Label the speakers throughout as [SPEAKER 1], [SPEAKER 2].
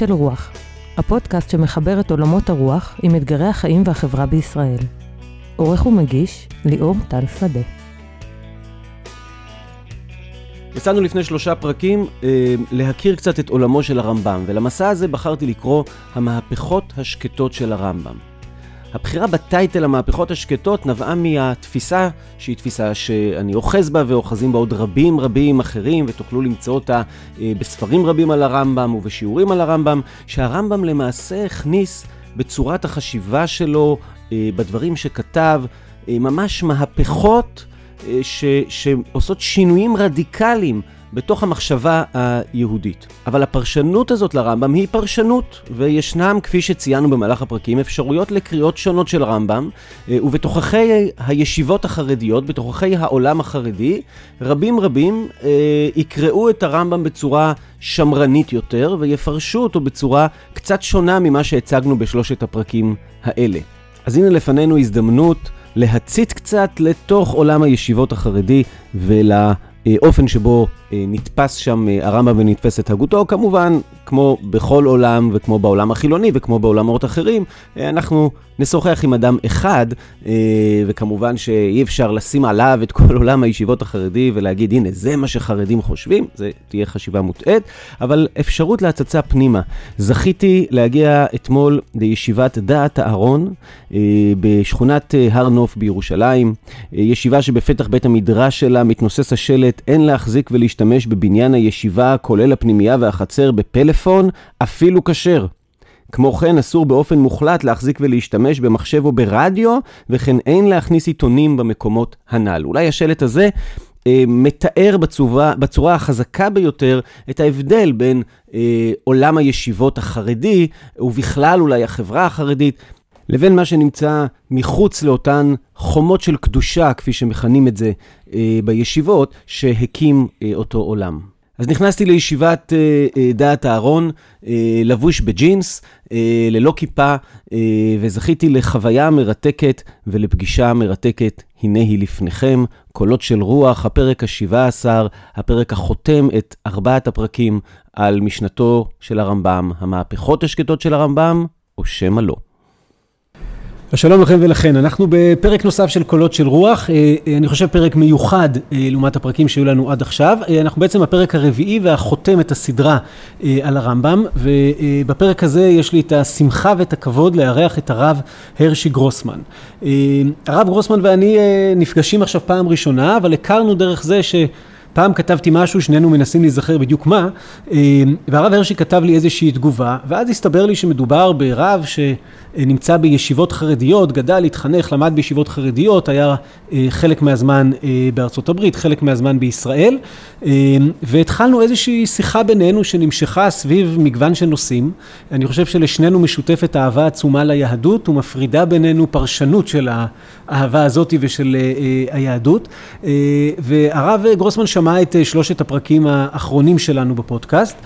[SPEAKER 1] של רוח, הפודקאסט שמחבר את עולמות הרוח עם אתגרי החיים והחברה בישראל. עורך ומגיש, ליאור טל שדה.
[SPEAKER 2] יצאנו לפני שלושה פרקים אה, להכיר קצת את עולמו של הרמב"ם, ולמסע הזה בחרתי לקרוא המהפכות השקטות של הרמב"ם. הבחירה בטייטל המהפכות השקטות נבעה מהתפיסה, שהיא תפיסה שאני אוחז בה ואוחזים בה עוד רבים רבים אחרים, ותוכלו למצוא אותה אה, בספרים רבים על הרמב"ם ובשיעורים על הרמב"ם, שהרמב"ם למעשה הכניס בצורת החשיבה שלו, אה, בדברים שכתב, אה, ממש מהפכות ש, שעושות שינויים רדיקליים בתוך המחשבה היהודית. אבל הפרשנות הזאת לרמב"ם היא פרשנות, וישנם, כפי שציינו במהלך הפרקים, אפשרויות לקריאות שונות של רמב"ם, אה, ובתוככי הישיבות החרדיות, בתוככי העולם החרדי, רבים רבים אה, יקראו את הרמב"ם בצורה שמרנית יותר, ויפרשו אותו בצורה קצת שונה ממה שהצגנו בשלושת הפרקים האלה. אז הנה לפנינו הזדמנות להצית קצת לתוך עולם הישיבות החרדי ול... האופן שבו אה, נתפס שם אה, הרמב"ם ונתפסת הגותו, כמובן, כמו בכל עולם וכמו בעולם החילוני וכמו בעולמות אחרים, אה, אנחנו נשוחח עם אדם אחד, וכמובן שאי אפשר לשים עליו את כל עולם הישיבות החרדי ולהגיד, הנה, זה מה שחרדים חושבים, זה תהיה חשיבה מוטעית, אבל אפשרות להצצה פנימה. זכיתי להגיע אתמול לישיבת דעת אהרון בשכונת הר נוף בירושלים, ישיבה שבפתח בית המדרש שלה מתנוסס השלט, אין להחזיק ולהשתמש. להשתמש בבניין הישיבה, כולל הפנימייה והחצר, בפלאפון, אפילו כשר. כמו כן, אסור באופן מוחלט להחזיק ולהשתמש במחשב או ברדיו, וכן אין להכניס עיתונים במקומות הנ"ל. אולי השלט הזה אה, מתאר בצורה, בצורה החזקה ביותר את ההבדל בין אה, עולם הישיבות החרדי, ובכלל אולי החברה החרדית, לבין מה שנמצא מחוץ לאותן חומות של קדושה, כפי שמכנים את זה אה, בישיבות, שהקים אה, אותו עולם. אז נכנסתי לישיבת אה, אה, דעת אהרון, אה, לבוש בג'ינס, ללא כיפה, וזכיתי לחוויה מרתקת ולפגישה מרתקת. הנה היא לפניכם, קולות של רוח, הפרק ה-17, הפרק החותם את ארבעת הפרקים על משנתו של הרמב"ם, המהפכות השקטות של הרמב"ם, או שמא לא.
[SPEAKER 3] שלום לכם ולכן, אנחנו בפרק נוסף של קולות של רוח, אה, אה, אני חושב פרק מיוחד אה, לעומת הפרקים שהיו לנו עד עכשיו, אנחנו בעצם הפרק הרביעי והחותם את הסדרה על הרמב"ם, ובפרק הזה יש לי את השמחה ואת הכבוד לארח את הרב הרשי גרוסמן. הרב גרוסמן ואני נפגשים עכשיו פעם ראשונה, אבל הכרנו דרך זה ש... פעם כתבתי משהו, שנינו מנסים להיזכר בדיוק מה, והרב הרשי כתב לי איזושהי תגובה, ואז הסתבר לי שמדובר ברב ש... נמצא בישיבות חרדיות, גדל, התחנך, למד בישיבות חרדיות, היה אה, חלק מהזמן אה, בארצות הברית, חלק מהזמן בישראל, אה, והתחלנו איזושהי שיחה בינינו שנמשכה סביב מגוון של נושאים. אני חושב שלשנינו משותפת אהבה עצומה ליהדות ומפרידה בינינו פרשנות של האהבה הזאת ושל היהדות. והרב גרוסמן שמע את שלושת הפרקים האחרונים שלנו בפודקאסט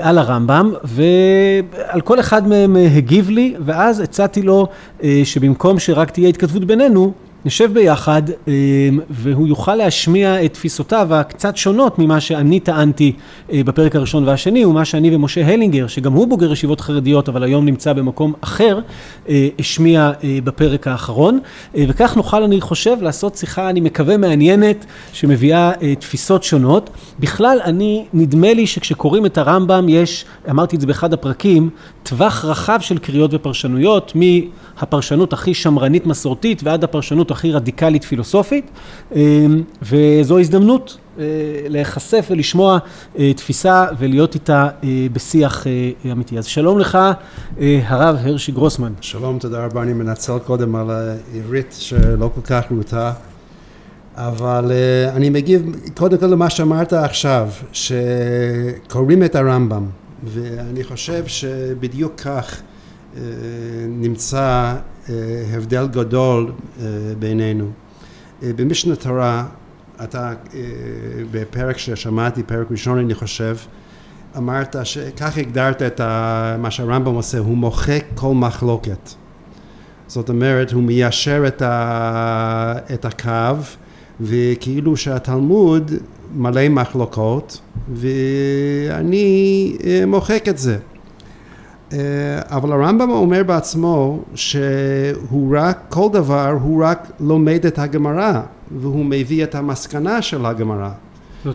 [SPEAKER 3] על הרמב"ם, ועל כל אחד מהם הגיב לי, ואז הצעתי לו אה, שבמקום שרק תהיה התכתבות בינינו, נשב ביחד אה, והוא יוכל להשמיע את תפיסותיו הקצת שונות ממה שאני טענתי אה, בפרק הראשון והשני ומה שאני ומשה הלינגר שגם הוא בוגר ישיבות חרדיות אבל היום נמצא במקום אחר השמיע בפרק האחרון. וכך נוכל אני חושב לעשות שיחה אני מקווה מעניינת שמביאה תפיסות שונות. בכלל אני נדמה לי שכשקוראים את הרמב"ם יש אמרתי את זה באחד הפרקים טווח רחב של קריאות ופרשנויות מהפרשנות הכי שמרנית מסורתית ועד הפרשנות הכי רדיקלית פילוסופית, אמ, וזו הזדמנות אה, להיחשף ולשמוע אה, תפיסה ולהיות איתה אה, בשיח אמיתי. אז שלום לך, הרב הרשי גרוסמן.
[SPEAKER 4] שלום, תודה רבה. אני מנצל קודם על העברית שלא כל כך רהוטה. אבל uh, אני מגיב קודם כל למה שאמרת עכשיו, שקוראים את הרמב"ם, ואני חושב שבדיוק כך uh, נמצא הבדל גדול אה, בינינו. אה, במשנה תורה, אתה בפרק ששמעתי, פרק ראשון אני חושב, אמרת שכך הגדרת את מה שהרמב"ם עושה, הוא מוחק כל מחלוקת. זאת אומרת, הוא מיישר את, ה, את הקו, וכאילו שהתלמוד מלא מחלוקות, ואני מוחק את זה. אה, אבל הרמב"ם אומר בעצמו שהוא רק, כל דבר הוא רק לומד את הגמרא והוא מביא את המסקנה של הגמרא.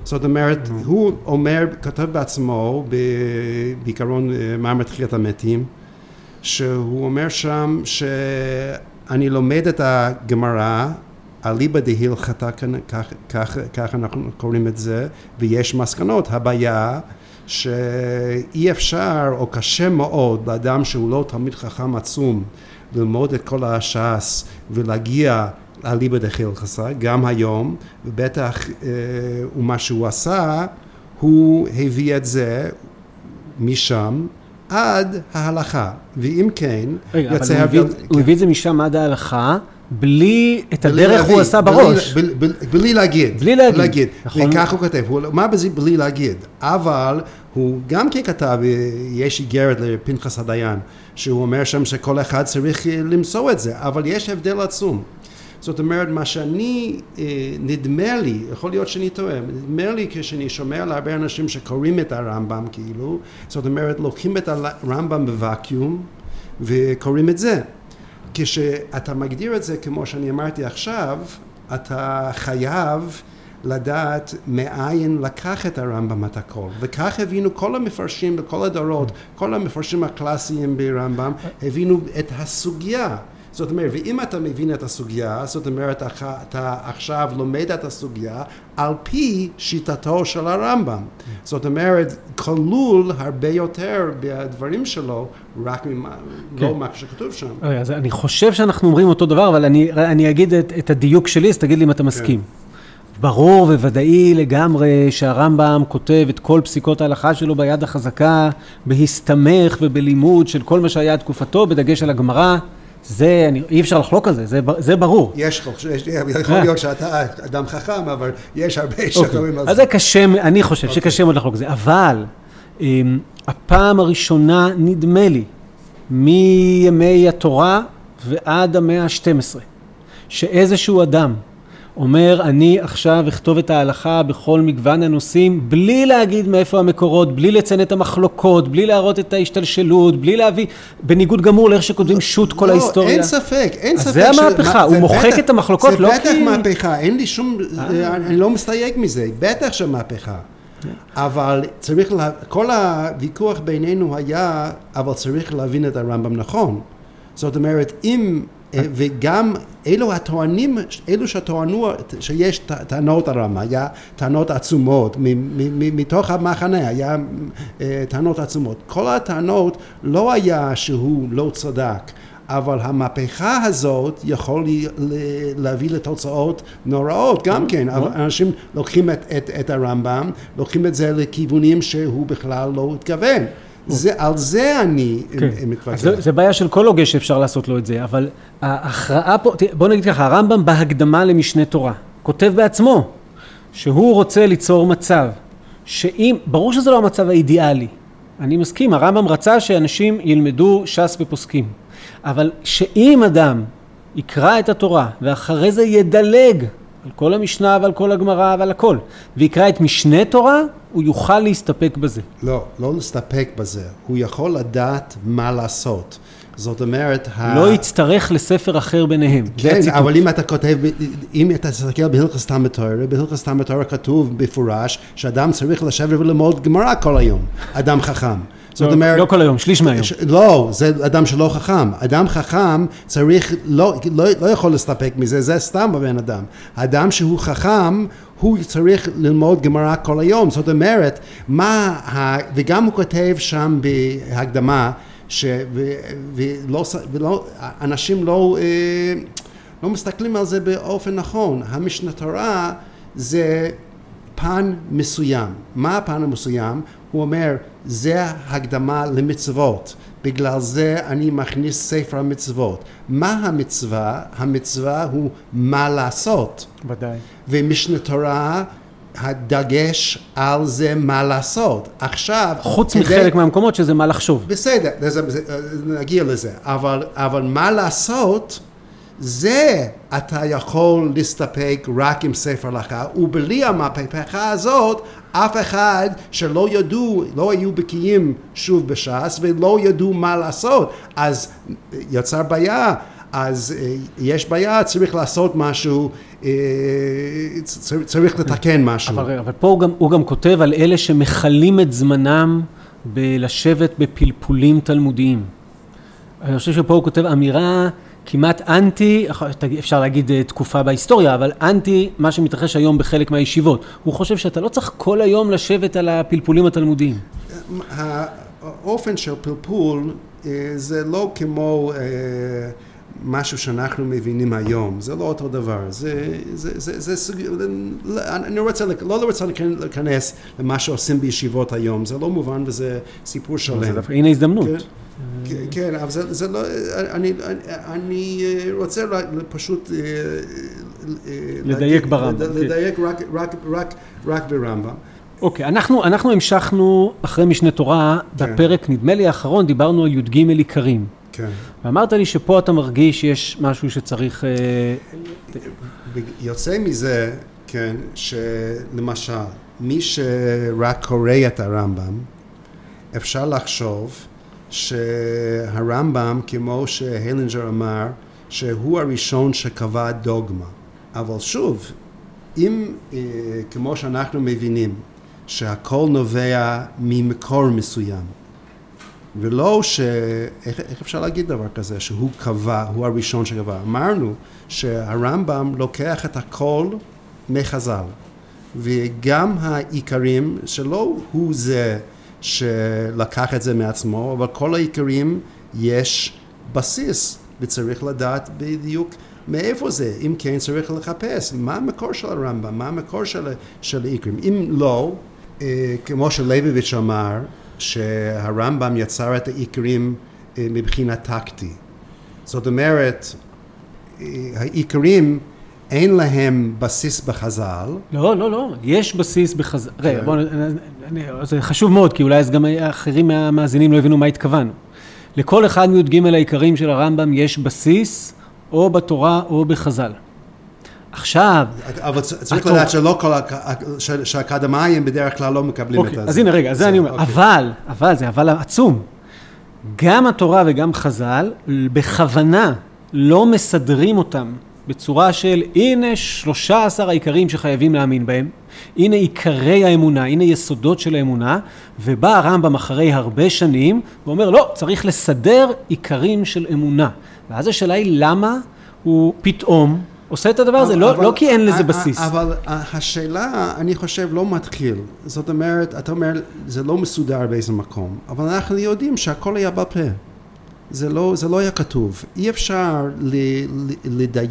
[SPEAKER 4] זאת אומרת, הוא אומר, כותב בעצמו בעיקרון אה, מאמר תחיית המתים, שהוא אומר שם שאני לומד את הגמרא אליבא כך, כך אנחנו קוראים את זה, ויש מסקנות. הבעיה שאי אפשר או קשה מאוד לאדם שהוא לא תלמיד חכם עצום ללמוד את כל הש"ס ולהגיע אליבא דהילכתא, גם היום, ובטח אה, ומה שהוא עשה, הוא הביא את זה משם עד ההלכה, ואם כן,
[SPEAKER 3] רגע, יוצא... אבל הוא, הביא, הוא הביא את זה משם עד ההלכה. בלי, את הדרך להביא, הוא עשה בראש.
[SPEAKER 4] בלי, בלי, בלי להגיד.
[SPEAKER 3] בלי להגיד. להגיד.
[SPEAKER 4] נכון. וכך הוא כותב, הוא מה בזה בלי להגיד? אבל הוא גם כן כתב, יש איגרת לפנחס הדיין, שהוא אומר שם שכל אחד צריך למצוא את זה, אבל יש הבדל עצום. זאת אומרת, מה שאני, אה, נדמה לי, יכול להיות שאני טועה, נדמה לי כשאני שומע על הרבה אנשים שקוראים את הרמב"ם כאילו, זאת אומרת, לוקחים את הרמב"ם בוואקיום וקוראים את זה. כשאתה מגדיר את זה כמו שאני אמרתי עכשיו, אתה חייב לדעת מאין לקח את הרמב"ם את הכל. וכך הבינו כל המפרשים בכל הדורות, כל המפרשים הקלאסיים ברמב"ם, הבינו את הסוגיה. זאת אומרת, ואם אתה מבין את הסוגיה, זאת אומרת, אתה עכשיו לומד את הסוגיה על פי שיטתו של הרמב"ם. זאת אומרת, כלול הרבה יותר בדברים שלו, רק ממה, כן. לא מה שכתוב שם.
[SPEAKER 3] אוקיי, אז אני חושב שאנחנו אומרים אותו דבר, אבל אני, אני אגיד את, את הדיוק שלי, אז תגיד לי אם אתה מסכים. כן. ברור וודאי לגמרי שהרמב"ם כותב את כל פסיקות ההלכה שלו ביד החזקה, בהסתמך ובלימוד של כל מה שהיה תקופתו, בדגש על הגמרא. זה, אני, אי אפשר לחלוק על זה, זה, זה ברור.
[SPEAKER 4] יש, יש, יכול להיות שאתה אדם חכם, אבל יש הרבה אוקיי. שקוראים על זה.
[SPEAKER 3] אז זה קשה, אני חושב אוקיי. שקשה מאוד לחלוק על זה, אבל um, הפעם הראשונה, נדמה לי, מימי התורה ועד המאה ה-12, שאיזשהו אדם אומר, אני עכשיו אכתוב את ההלכה בכל מגוון הנושאים, בלי להגיד מאיפה המקורות, בלי לציין את המחלוקות, בלי להראות את ההשתלשלות, בלי להביא, בניגוד גמור לאיך שכותבים שו"ת כל
[SPEAKER 4] לא,
[SPEAKER 3] ההיסטוריה.
[SPEAKER 4] אין ספק, אין ספק.
[SPEAKER 3] אז זה המהפכה, הוא מוחק את המחלוקות, לא כי...
[SPEAKER 4] זה בטח מהפכה, אין לי שום, אה. אני לא מסתייג מזה, בטח שמהפכה. אבל צריך, לה, כל הוויכוח בינינו היה, אבל צריך להבין את הרמב"ם נכון. זאת אומרת, אם אה, וגם אלו הטוענים, אלו שטוענו שיש טענות הרמה, היה טענות עצומות, מתוך המחנה היה אה, טענות עצומות. כל הטענות לא היה שהוא לא צדק. אבל המהפכה הזאת יכול להביא לתוצאות נוראות גם כן, אבל אנשים לוקחים את, את, את הרמב"ם, לוקחים את זה לכיוונים שהוא בכלל לא התכוון. זה, על זה אני כן. מתווכח.
[SPEAKER 3] זה, זה בעיה של כל הוגה שאפשר לעשות לו את זה, אבל ההכרעה פה, בוא נגיד ככה, הרמב"ם בהקדמה למשנה תורה, כותב בעצמו שהוא רוצה ליצור מצב שאם, ברור שזה לא המצב האידיאלי, אני מסכים, הרמב"ם רצה שאנשים ילמדו ש"ס ופוסקים, אבל שאם אדם יקרא את התורה ואחרי זה ידלג על כל המשנה ועל כל הגמרא ועל הכל, ויקרא את משנה תורה, הוא יוכל להסתפק בזה.
[SPEAKER 4] לא, לא להסתפק בזה, הוא יכול לדעת מה לעשות. זאת אומרת...
[SPEAKER 3] לא ה... יצטרך לספר אחר ביניהם.
[SPEAKER 4] כן, אבל אם אתה כותב, אם אתה תסתכל בהלכס תורה, בהלכס תורה כתוב בפורש שאדם צריך לשבת וללמוד גמרא כל היום, אדם חכם.
[SPEAKER 3] זאת לא, אומרת... לא כל היום, שליש מהיום.
[SPEAKER 4] לא, זה אדם שלא חכם. אדם חכם צריך, לא, לא, לא יכול להסתפק מזה, זה סתם בבן אדם. אדם שהוא חכם, הוא צריך ללמוד גמרא כל היום. זאת אומרת, מה, ה, וגם הוא כותב שם בהקדמה, ש, ו, ולא, ולא, אנשים לא, אה, לא מסתכלים על זה באופן נכון. המשנה תורה זה פן מסוים. מה הפן המסוים? הוא אומר, זה הקדמה למצוות, בגלל זה אני מכניס ספר המצוות. מה המצווה? המצווה הוא מה לעשות.
[SPEAKER 3] ודאי.
[SPEAKER 4] ומשנה תורה הדגש על זה מה לעשות. עכשיו...
[SPEAKER 3] חוץ כדי... מחלק מהמקומות שזה מה לחשוב.
[SPEAKER 4] בסדר, נגיע לזה. אבל, אבל מה לעשות זה אתה יכול להסתפק רק עם ספר הלכה, ובלי המהפכה הזאת, אף אחד שלא ידעו, לא היו בקיאים שוב בש"ס ולא ידעו מה לעשות, אז יצר בעיה. אז אה, יש בעיה, צריך לעשות משהו, אה, צריך לתקן משהו.
[SPEAKER 3] אבל, אבל פה הוא גם, הוא גם כותב על אלה שמכלים את זמנם בלשבת בפלפולים תלמודיים. אני חושב שפה הוא כותב אמירה כמעט אנטי, אפשר להגיד אה, תקופה בהיסטוריה, אבל אנטי מה שמתרחש היום בחלק מהישיבות. הוא חושב שאתה לא צריך כל היום לשבת על הפלפולים התלמודיים.
[SPEAKER 4] האופן של פלפול זה לא כמו משהו שאנחנו מבינים היום, זה לא אותו דבר, זה, זה, זה, זה סוג, אני רוצה, לא רוצה להיכנס למה שעושים בישיבות היום, זה לא מובן וזה סיפור שלם.
[SPEAKER 3] הנה הזדמנות.
[SPEAKER 4] כן, כן, אבל זה, זה לא, אני, אני רוצה פשוט
[SPEAKER 3] לדייק ברמב"ם.
[SPEAKER 4] לדייק רק, רק, רק, רק ברמב"ם.
[SPEAKER 3] אוקיי, אנחנו, אנחנו המשכנו אחרי משנה תורה, כן. בפרק, נדמה לי האחרון, דיברנו על י"ג עיקרים.
[SPEAKER 4] כן.
[SPEAKER 3] ואמרת לי שפה אתה מרגיש שיש משהו שצריך... אה,
[SPEAKER 4] יוצא מזה, כן, שלמשל, מי שרק קורא את הרמב"ם, אפשר לחשוב שהרמב"ם, כמו שהלינג'ר אמר, שהוא הראשון שקבע דוגמה. אבל שוב, אם, אה, כמו שאנחנו מבינים, שהכל נובע ממקור מסוים, ולא ש... איך, איך אפשר להגיד דבר כזה, שהוא קבע, הוא הראשון שקבע. אמרנו שהרמב"ם לוקח את הכל מחז"ל, וגם העיקרים, שלא הוא זה שלקח את זה מעצמו, אבל כל העיקרים יש בסיס, וצריך לדעת בדיוק מאיפה זה. אם כן, צריך לחפש מה המקור של הרמב"ם, מה המקור של, של העיקרים. אם לא, אה, כמו שלייבוביץ' אמר, שהרמב"ם יצר את העיקרים אה, מבחינה טקטי. זאת אומרת, אה, העיקרים אין להם בסיס בחז"ל.
[SPEAKER 3] לא, לא, לא, יש בסיס בחז"ל. רגע, כן. בואו, זה חשוב מאוד, כי אולי אז גם אחרים מהמאזינים לא הבינו מה התכוונו. לכל אחד מי"ג העיקרים של הרמב"ם יש בסיס או בתורה או בחז"ל. עכשיו...
[SPEAKER 4] אבל צריך לדעת שלא כל... שהאקדמאים בדרך כלל לא מקבלים
[SPEAKER 3] אוקיי,
[SPEAKER 4] את זה.
[SPEAKER 3] אז הנה רגע, זה אני אומר. אוקיי. אבל, אבל, זה אבל עצום. גם התורה וגם חז"ל בכוונה לא מסדרים אותם בצורה של הנה 13 העיקרים שחייבים להאמין בהם, הנה עיקרי האמונה, הנה יסודות של האמונה, ובא הרמב"ם אחרי הרבה שנים ואומר לא, צריך לסדר עיקרים של אמונה. ואז השאלה היא למה הוא פתאום עושה את הדבר הזה, לא, לא כי אין לזה בסיס.
[SPEAKER 4] אבל השאלה, אני חושב, לא מתחיל. זאת אומרת, אתה אומר, זה לא מסודר באיזה מקום, אבל אנחנו יודעים שהכל היה בפה. זה לא, זה לא היה כתוב. אי אפשר ל, לדי,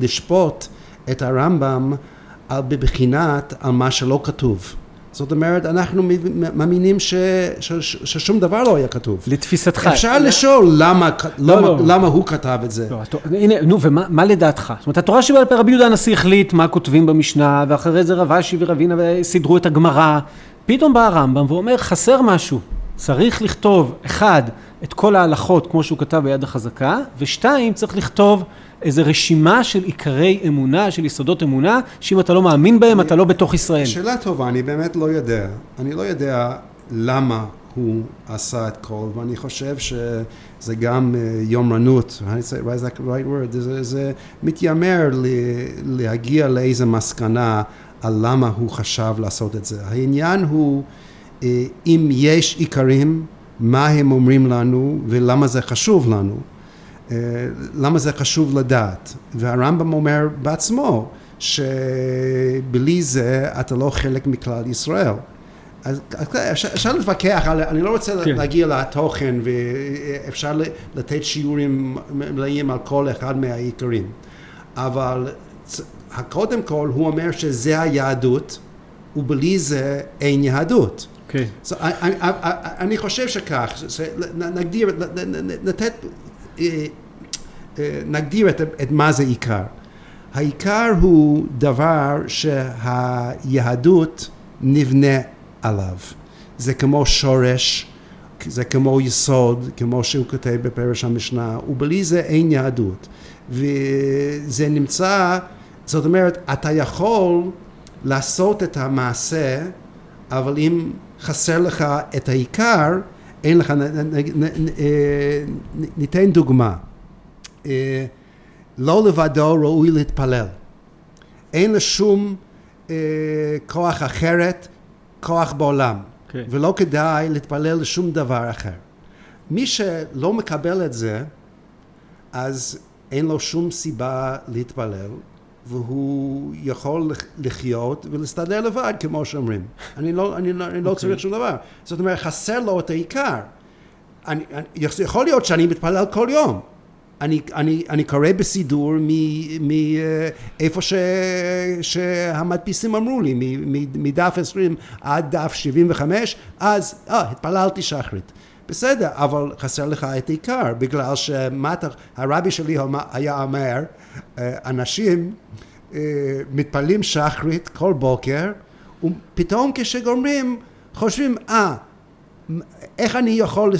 [SPEAKER 4] לשפוט את הרמב"ם בבחינת על מה שלא כתוב. זאת אומרת, אנחנו מאמינים ש, ש, ש, ששום דבר לא היה כתוב.
[SPEAKER 3] לתפיסתך.
[SPEAKER 4] אפשר לשאול למה, לא, למה, לא. למה הוא כתב את זה.
[SPEAKER 3] לא, הנה, נו, ומה לדעתך? זאת אומרת, התורה שבעל פה רבי יהודה הנשיא החליט מה כותבים במשנה, ואחרי זה רב אשי ורבינה סידרו את הגמרא. פתאום בא הרמב"ם ואומר, חסר משהו. צריך לכתוב, אחד, את כל ההלכות כמו שהוא כתב ביד החזקה, ושתיים, צריך לכתוב איזה רשימה של עיקרי אמונה, של יסודות אמונה, שאם אתה לא מאמין בהם, אני, אתה לא בתוך ישראל.
[SPEAKER 4] שאלה טובה, אני באמת לא יודע. אני לא יודע למה הוא עשה את כל, ואני חושב שזה גם uh, יומרנות, right word, זה, זה מתיימר להגיע לאיזה מסקנה על למה הוא חשב לעשות את זה. העניין הוא, אם יש עיקרים, מה הם אומרים לנו ולמה זה חשוב לנו. אה, למה זה חשוב לדעת? והרמב"ם אומר בעצמו שבלי זה אתה לא חלק מכלל ישראל. אז אפשר, אפשר להתווכח, אני לא רוצה כן. להגיע לתוכן ואפשר לתת שיעורים מלאים על כל אחד מהעיקרים, אבל קודם כל הוא אומר שזה היהדות ובלי זה אין יהדות.
[SPEAKER 3] Okay.
[SPEAKER 4] So, אני, אני, חושב שכך, נגדיר, אה, נגדיר את, את מה זה עיקר. העיקר הוא דבר שהיהדות נבנה עליו. זה כמו שורש, זה כמו יסוד, כמו שהוא כותב בפרש המשנה, ובלי זה אין יהדות. וזה נמצא, זאת אומרת, אתה יכול לעשות את המעשה, אבל אם חסר לך את העיקר, אין לך, ניתן דוגמה. אה, לא לבדו ראוי להתפלל. אין לשום אה, כוח אחרת, כוח בעולם. Okay. כן. ולא כדאי להתפלל לשום דבר אחר. מי שלא מקבל את זה, אז אין לו שום סיבה להתפלל, והוא יכול לחיות ולהסתדר לבד, כמו שאומרים. אני לא, אני, לא, אני לא okay. צריך אוקיי. שום דבר. זאת אומרת, חסר לו את העיקר. אני, אני, יכול להיות שאני מתפלל כל יום. אני, אני, אני קורא בסידור מאיפה שהמדפיסים אמרו לי, מדף 20 עד דף 75, אז, אה, התפללתי שחרית. בסדר, אבל חסר לך את העיקר, בגלל שמה הרבי שלי היה אומר, אה, אנשים אה, מתפללים שחרית כל בוקר, ופתאום כשגומרים חושבים, אה, איך אני יכול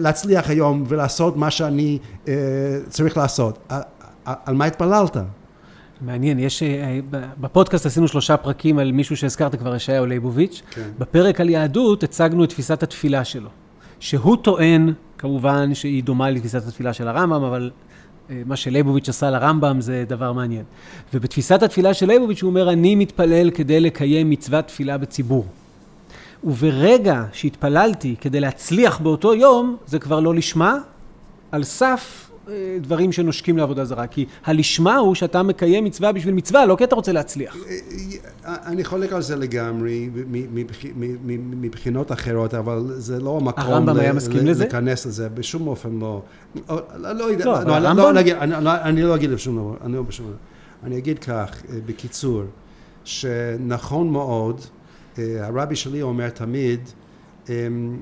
[SPEAKER 4] להצליח היום ולעשות מה שאני אה, צריך לעשות? על מה התפללת?
[SPEAKER 3] מעניין, יש, בפודקאסט עשינו שלושה פרקים על מישהו שהזכרת כבר, ישעיהו ליבוביץ'. כן. בפרק על יהדות הצגנו את תפיסת התפילה שלו. שהוא טוען, כמובן, שהיא דומה לתפיסת התפילה של הרמב"ם, אבל אה, מה שליבוביץ' עשה לרמב"ם זה דבר מעניין. ובתפיסת התפילה של ליבוביץ' הוא אומר, אני מתפלל כדי לקיים מצוות תפילה בציבור. וברגע שהתפללתי כדי להצליח באותו יום, זה כבר לא לשמה, על סף דברים שנושקים לעבודה זרה. כי הלשמה הוא שאתה מקיים מצווה בשביל מצווה, לא כי אתה רוצה להצליח. אה,
[SPEAKER 4] אה, אני חולק על זה לגמרי, מבחינות אחרות, אבל זה לא המקום
[SPEAKER 3] הרמב"ם היה מסכים לזה?
[SPEAKER 4] להיכנס לזה, בשום אופן לא. לא יודע, לא, לא, לא, אני לא אגיד בשום דבר, אני אגיד כך, בקיצור, שנכון מאוד, אה, הרבי שלי אומר תמיד, אמ,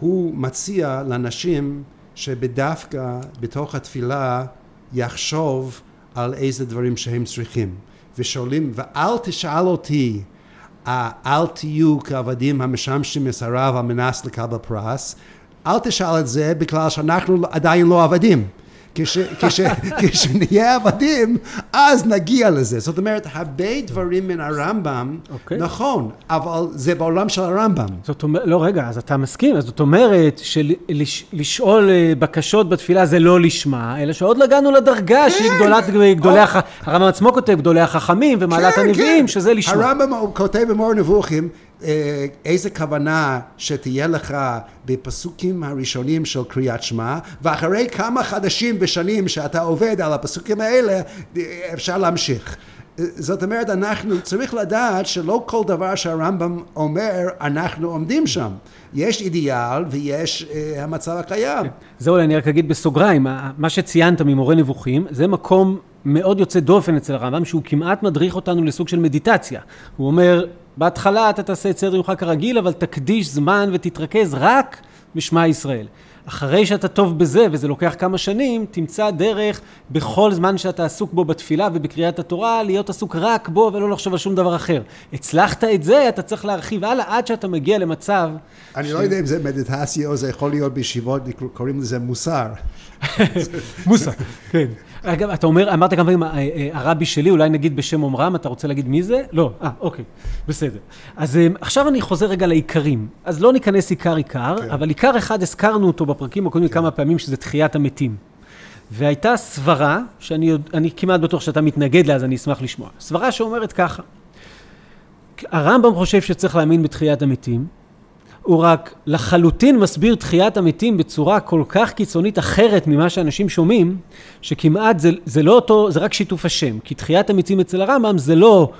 [SPEAKER 4] הוא מציע לאנשים שבדווקא בתוך התפילה יחשוב על איזה דברים שהם צריכים. ושואלים ואל תשאל אותי אל תהיו כעבדים המשמשים מסרב על מנס לקבל פרס. אל תשאל את זה בגלל שאנחנו עדיין לא עבדים כשנהיה עבדים, אז נגיע לזה. זאת אומרת, הרבה דברים מן הרמב"ם, okay. אוקיי. נכון, אבל זה בעולם של הרמב"ם.
[SPEAKER 3] זאת אומרת, לא, רגע, אז אתה מסכים. אז זאת אומרת שלשאול אה, בקשות בתפילה זה לא לשמה, אלא שעוד הגענו לדרגה כן. שהיא גדולת, גדולי, הח... הרמב"ם עצמו כותב גדולי החכמים ומעלת כן, הנביאים, כן. שזה לשמה.
[SPEAKER 4] הרמב"ם כותב במור נבוכים, איזה כוונה שתהיה לך בפסוקים הראשונים של קריאת שמע ואחרי כמה חדשים ושנים שאתה עובד על הפסוקים האלה אפשר להמשיך זאת אומרת אנחנו צריך לדעת שלא כל דבר שהרמב"ם אומר אנחנו עומדים שם יש אידיאל ויש uh, המצב הקיים. כן.
[SPEAKER 3] זהו אני רק אגיד בסוגריים מה שציינת ממורה נבוכים זה מקום מאוד יוצא דופן אצל הרמב"ם שהוא כמעט מדריך אותנו לסוג של מדיטציה הוא אומר בהתחלה אתה תעשה את סדר יומך כרגיל, אבל תקדיש זמן ותתרכז רק בשמע ישראל. אחרי שאתה טוב בזה, וזה לוקח כמה שנים, תמצא דרך בכל זמן שאתה עסוק בו בתפילה ובקריאת התורה, להיות עסוק רק בו ולא לחשוב על שום דבר אחר. הצלחת את זה, אתה צריך להרחיב הלאה עד שאתה מגיע למצב...
[SPEAKER 4] אני ש... לא יודע אם זה מדיטציה או זה יכול להיות בישיבות, קוראים לזה מוסר.
[SPEAKER 3] מוסר, כן. אגב, אתה אומר, אמרת כמה פעמים, אה, אה, הרבי שלי, אולי נגיד בשם אומרם, אתה רוצה להגיד מי זה? לא, אה, אוקיי, בסדר. אז אה, עכשיו אני חוזר רגע לעיקרים. אז לא ניכנס עיקר עיקר, כן. אבל עיקר אחד הזכרנו אותו בפרקים הקודמים כן. כמה פעמים, שזה תחיית המתים. והייתה סברה, שאני כמעט בטוח שאתה מתנגד לה, אז אני אשמח לשמוע. סברה שאומרת ככה, הרמב"ם חושב שצריך להאמין בתחיית המתים, הוא רק לחלוטין מסביר תחיית המתים בצורה כל כך קיצונית אחרת ממה שאנשים שומעים, שכמעט זה, זה לא אותו, זה רק שיתוף השם. כי תחיית המתים אצל הרמב"ם זה לא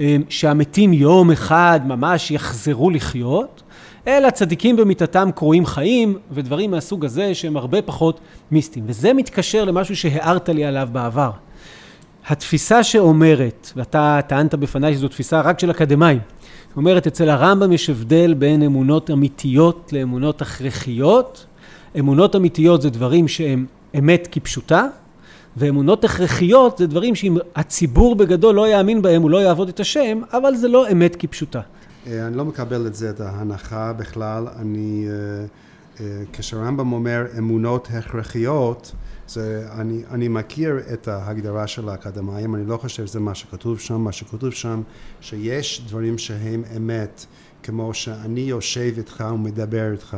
[SPEAKER 3] אה, שהמתים יום אחד ממש יחזרו לחיות, אלא צדיקים במיתתם קרויים חיים ודברים מהסוג הזה שהם הרבה פחות מיסטיים. וזה מתקשר למשהו שהערת לי עליו בעבר. התפיסה שאומרת, ואתה טענת בפניי שזו תפיסה רק של אקדמאים, אומרת, אצל הרמב"ם יש הבדל בין אמונות אמיתיות לאמונות הכרחיות. אמונות אמיתיות זה דברים שהם אמת כפשוטה, ואמונות הכרחיות זה דברים שאם הציבור בגדול לא יאמין בהם, הוא לא יעבוד את השם, אבל זה לא אמת כפשוטה.
[SPEAKER 4] אה, אני לא מקבל את זה, את ההנחה בכלל. אני, אה, כשרמב"ם אומר אמונות הכרחיות, זה, אני, אני מכיר את ההגדרה של האקדמאים, אני לא חושב שזה מה שכתוב שם, מה שכתוב שם שיש דברים שהם אמת, כמו שאני יושב איתך ומדבר איתך.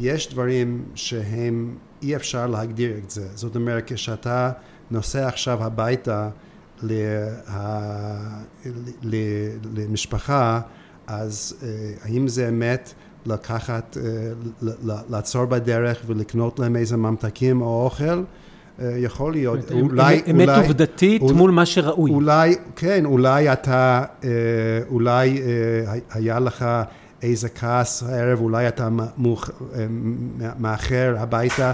[SPEAKER 4] יש דברים שהם, אי אפשר להגדיר את זה. זאת אומרת, כשאתה נוסע עכשיו הביתה לה, למשפחה, אז אה, האם זה אמת לקחת, אה, לעצור בדרך ולקנות להם איזה ממתקים או אוכל? אה, יכול להיות,
[SPEAKER 3] אולי... אמת עובדתית מול מה שראוי.
[SPEAKER 4] אולי, כן, אולי אתה, אולי היה לך איזה כעס הערב, אולי אתה מאחר הביתה,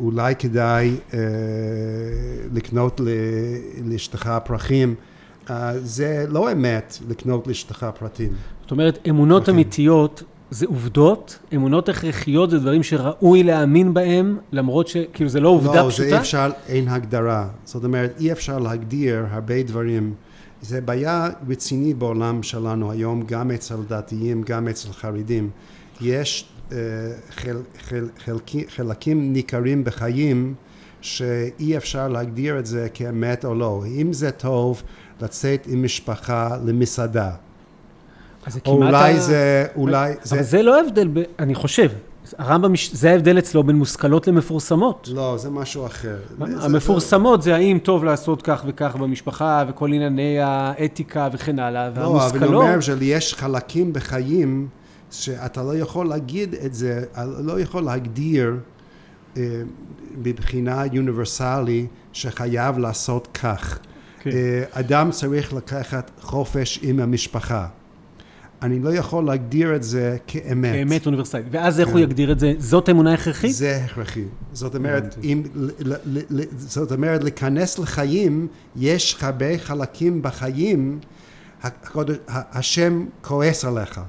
[SPEAKER 4] אולי כדאי לקנות לאשתך פרחים. זה לא אמת לקנות לאשתך פרטים.
[SPEAKER 3] זאת אומרת, אמונות okay. אמיתיות זה עובדות, אמונות הכרחיות זה דברים שראוי להאמין בהם, למרות שכאילו זה לא עובדה
[SPEAKER 4] לא,
[SPEAKER 3] פשוטה?
[SPEAKER 4] לא, זה אי אפשר, אין הגדרה. זאת אומרת, אי אפשר להגדיר הרבה דברים. זה בעיה רציני בעולם שלנו היום, גם אצל דתיים, גם אצל חרדים. יש uh, חל, חל, חלקים, חלקים ניכרים בחיים שאי אפשר להגדיר את זה כאמת או לא. אם זה טוב לצאת עם משפחה למסעדה.
[SPEAKER 3] אז זה כמעט...
[SPEAKER 4] אולי ה... זה, אולי
[SPEAKER 3] אבל זה... אבל זה לא ההבדל, ב... אני חושב. הרמב"ם, זה ההבדל אצלו בין מושכלות למפורסמות.
[SPEAKER 4] לא, זה משהו אחר.
[SPEAKER 3] המפורסמות זה האם טוב לעשות כך וכך במשפחה, וכל ענייני האתיקה וכן הלאה,
[SPEAKER 4] והמושכלות... לא, אבל אני אומר שיש חלקים בחיים שאתה לא יכול להגיד את זה, לא יכול להגדיר אה, מבחינה אוניברסלי שחייב לעשות כך. כן. אה, אדם צריך לקחת חופש עם המשפחה. אני לא יכול להגדיר את זה כאמת.
[SPEAKER 3] כאמת אוניברסלית. ואז איך הוא כן. יגדיר את זה? זאת אמונה הכרחית?
[SPEAKER 4] זה הכרחי. זאת אומרת, אם, זאת אומרת, להיכנס לחיים, יש הרבה חלקים בחיים, השם כועס עליך.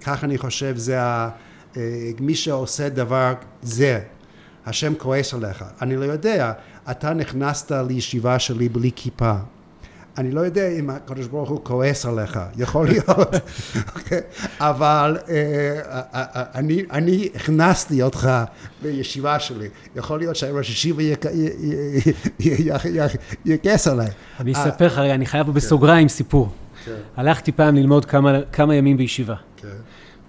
[SPEAKER 4] כך אני חושב, זה ה... אה, מי שעושה דבר זה, השם כועס עליך. אני לא יודע, אתה נכנסת לישיבה שלי בלי כיפה. אני לא יודע אם הקדוש ברוך הוא כועס עליך, יכול להיות, אוקיי? אבל אה, אה, אה, אני, אני הכנסתי אותך בישיבה שלי, יכול להיות שהראש ישיבה יכעס עליי.
[SPEAKER 3] אני אספר לך, אני חייב בסוגריים סיפור. כן. הלכתי פעם ללמוד כמה ימים בישיבה. כן.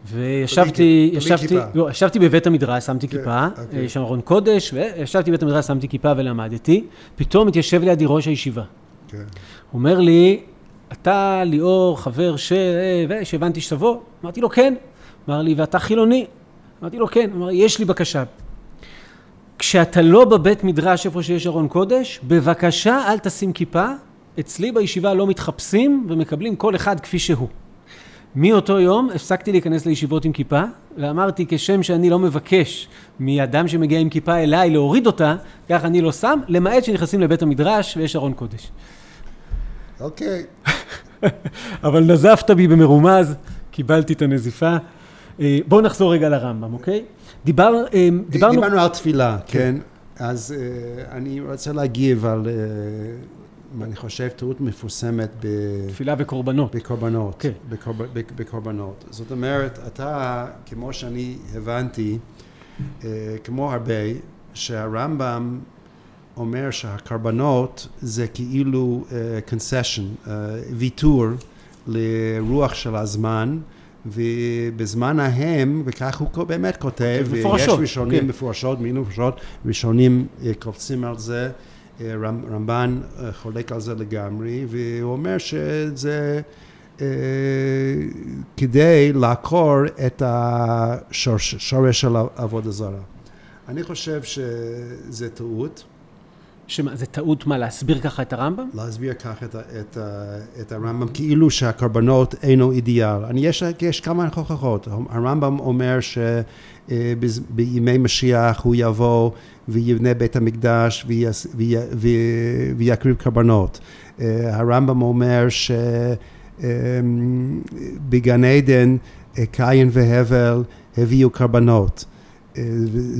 [SPEAKER 3] וישבתי, ישבתי, לא, ישבתי בבית המדרש, שמתי כן, כיפה, אוקיי. יש שם ארון קודש, וישבתי בבית המדרש, שמתי כיפה ולמדתי, פתאום התיישב לידי ראש הישיבה. כן. אומר לי, אתה ליאור, חבר ש... ושהבנתי שתבוא? אמרתי לו, כן. אמר לי, ואתה חילוני? אמרתי לו, כן. אמר, יש לי בקשה. כשאתה לא בבית מדרש איפה שיש ארון קודש, בבקשה אל תשים כיפה. אצלי בישיבה לא מתחפשים ומקבלים כל אחד כפי שהוא. מאותו יום הפסקתי להיכנס לישיבות עם כיפה, ואמרתי כשם שאני לא מבקש מאדם שמגיע עם כיפה אליי להוריד אותה, כך אני לא שם, למעט שנכנסים לבית המדרש ויש ארון קודש.
[SPEAKER 4] אוקיי.
[SPEAKER 3] אבל נזפת בי במרומז, קיבלתי את הנזיפה. אה, בואו נחזור רגע לרמב"ם, אוקיי? דיבר, אה, דיברנו...
[SPEAKER 4] דיברנו על תפילה, כן. כן. אז uh, אני רוצה להגיב על, אני חושב, טעות מפורסמת ב...
[SPEAKER 3] תפילה וקורבנות.
[SPEAKER 4] בקורבנות, כן. בקורב, בקורבנות. זאת אומרת, אתה, כמו שאני הבנתי, כמו הרבה, שהרמב"ם אומר שהקרבנות זה כאילו uh, concession, uh, ויתור לרוח של הזמן, ובזמן ההם, וכך הוא באמת כותב,
[SPEAKER 3] מפורשות,
[SPEAKER 4] יש ראשונים כן. מפורשות, מילים מפורשות, ראשונים uh, קופצים על זה, uh, רמב"ן uh, חולק על זה לגמרי, והוא אומר שזה uh, כדי לעקור את השורש של עבודה זרה. אני חושב שזה טעות.
[SPEAKER 3] שמה, זה טעות מה, להסביר ככה את הרמב"ם?
[SPEAKER 4] להסביר ככה את, את, את הרמב"ם, כאילו שהקורבנות אינו אידיאל. אני, יש, יש כמה הוכחות. הרמב"ם אומר שבימי משיח הוא יבוא ויבנה בית המקדש ויקריב קורבנות. הרמב"ם אומר שבגן עדן קין והבל הביאו קורבנות.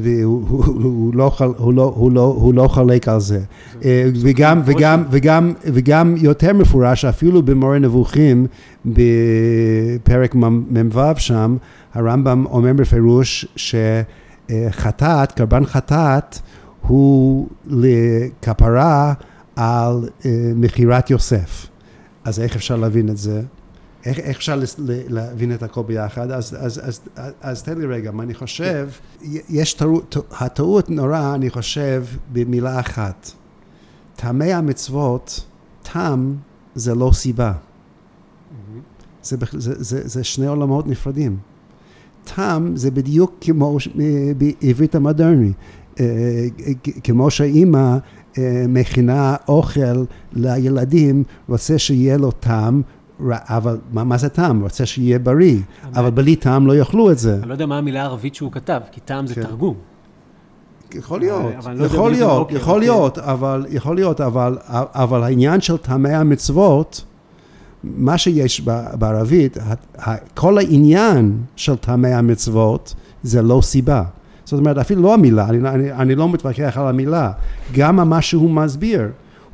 [SPEAKER 4] והוא הוא- הוא לא חל- הוא לא- לא- לא על זה. אה, וגם, וגם, וגם, וגם יותר מפורש, אפילו במורה נבוכים, בפרק מ"ו שם, הרמב"ם אומר בפירוש שחטאת, קרבן חטאת, הוא לכפרה על אה, מכירת יוסף. אז איך אפשר להבין את זה? איך, איך אפשר לס- ל- להבין את הכל ביחד? אז, אז, אז, אז, אז תן לי רגע, מה אני חושב, יש טעות, הטעות נורא, אני חושב, במילה אחת. טעמי המצוות, טעם זה לא סיבה. זה, בכ- זה, זה, זה שני עולמות נפרדים. טעם זה בדיוק כמו אה, בעברית המודרני. אה, כ- כמו שהאימא אה, מכינה אוכל לילדים, רוצה שיהיה לו טעם, אבל מה, מה זה טעם? רוצה שיהיה בריא, אבל בלי טעם לא יאכלו את זה.
[SPEAKER 3] אני לא יודע מה המילה הערבית שהוא כתב, כי טעם זה
[SPEAKER 4] כן.
[SPEAKER 3] תרגום.
[SPEAKER 4] יכול להיות,
[SPEAKER 3] אני לא
[SPEAKER 4] יכול להיות,
[SPEAKER 3] אוקיי,
[SPEAKER 4] יכול
[SPEAKER 3] אוקיי.
[SPEAKER 4] להיות, אבל, יכול להיות, אבל, אבל העניין של טעמי המצוות, מה שיש בערבית, כל העניין של טעמי המצוות זה לא סיבה. זאת אומרת, אפילו לא המילה, אני, אני, אני לא מתווכח על המילה, גם מה שהוא מסביר,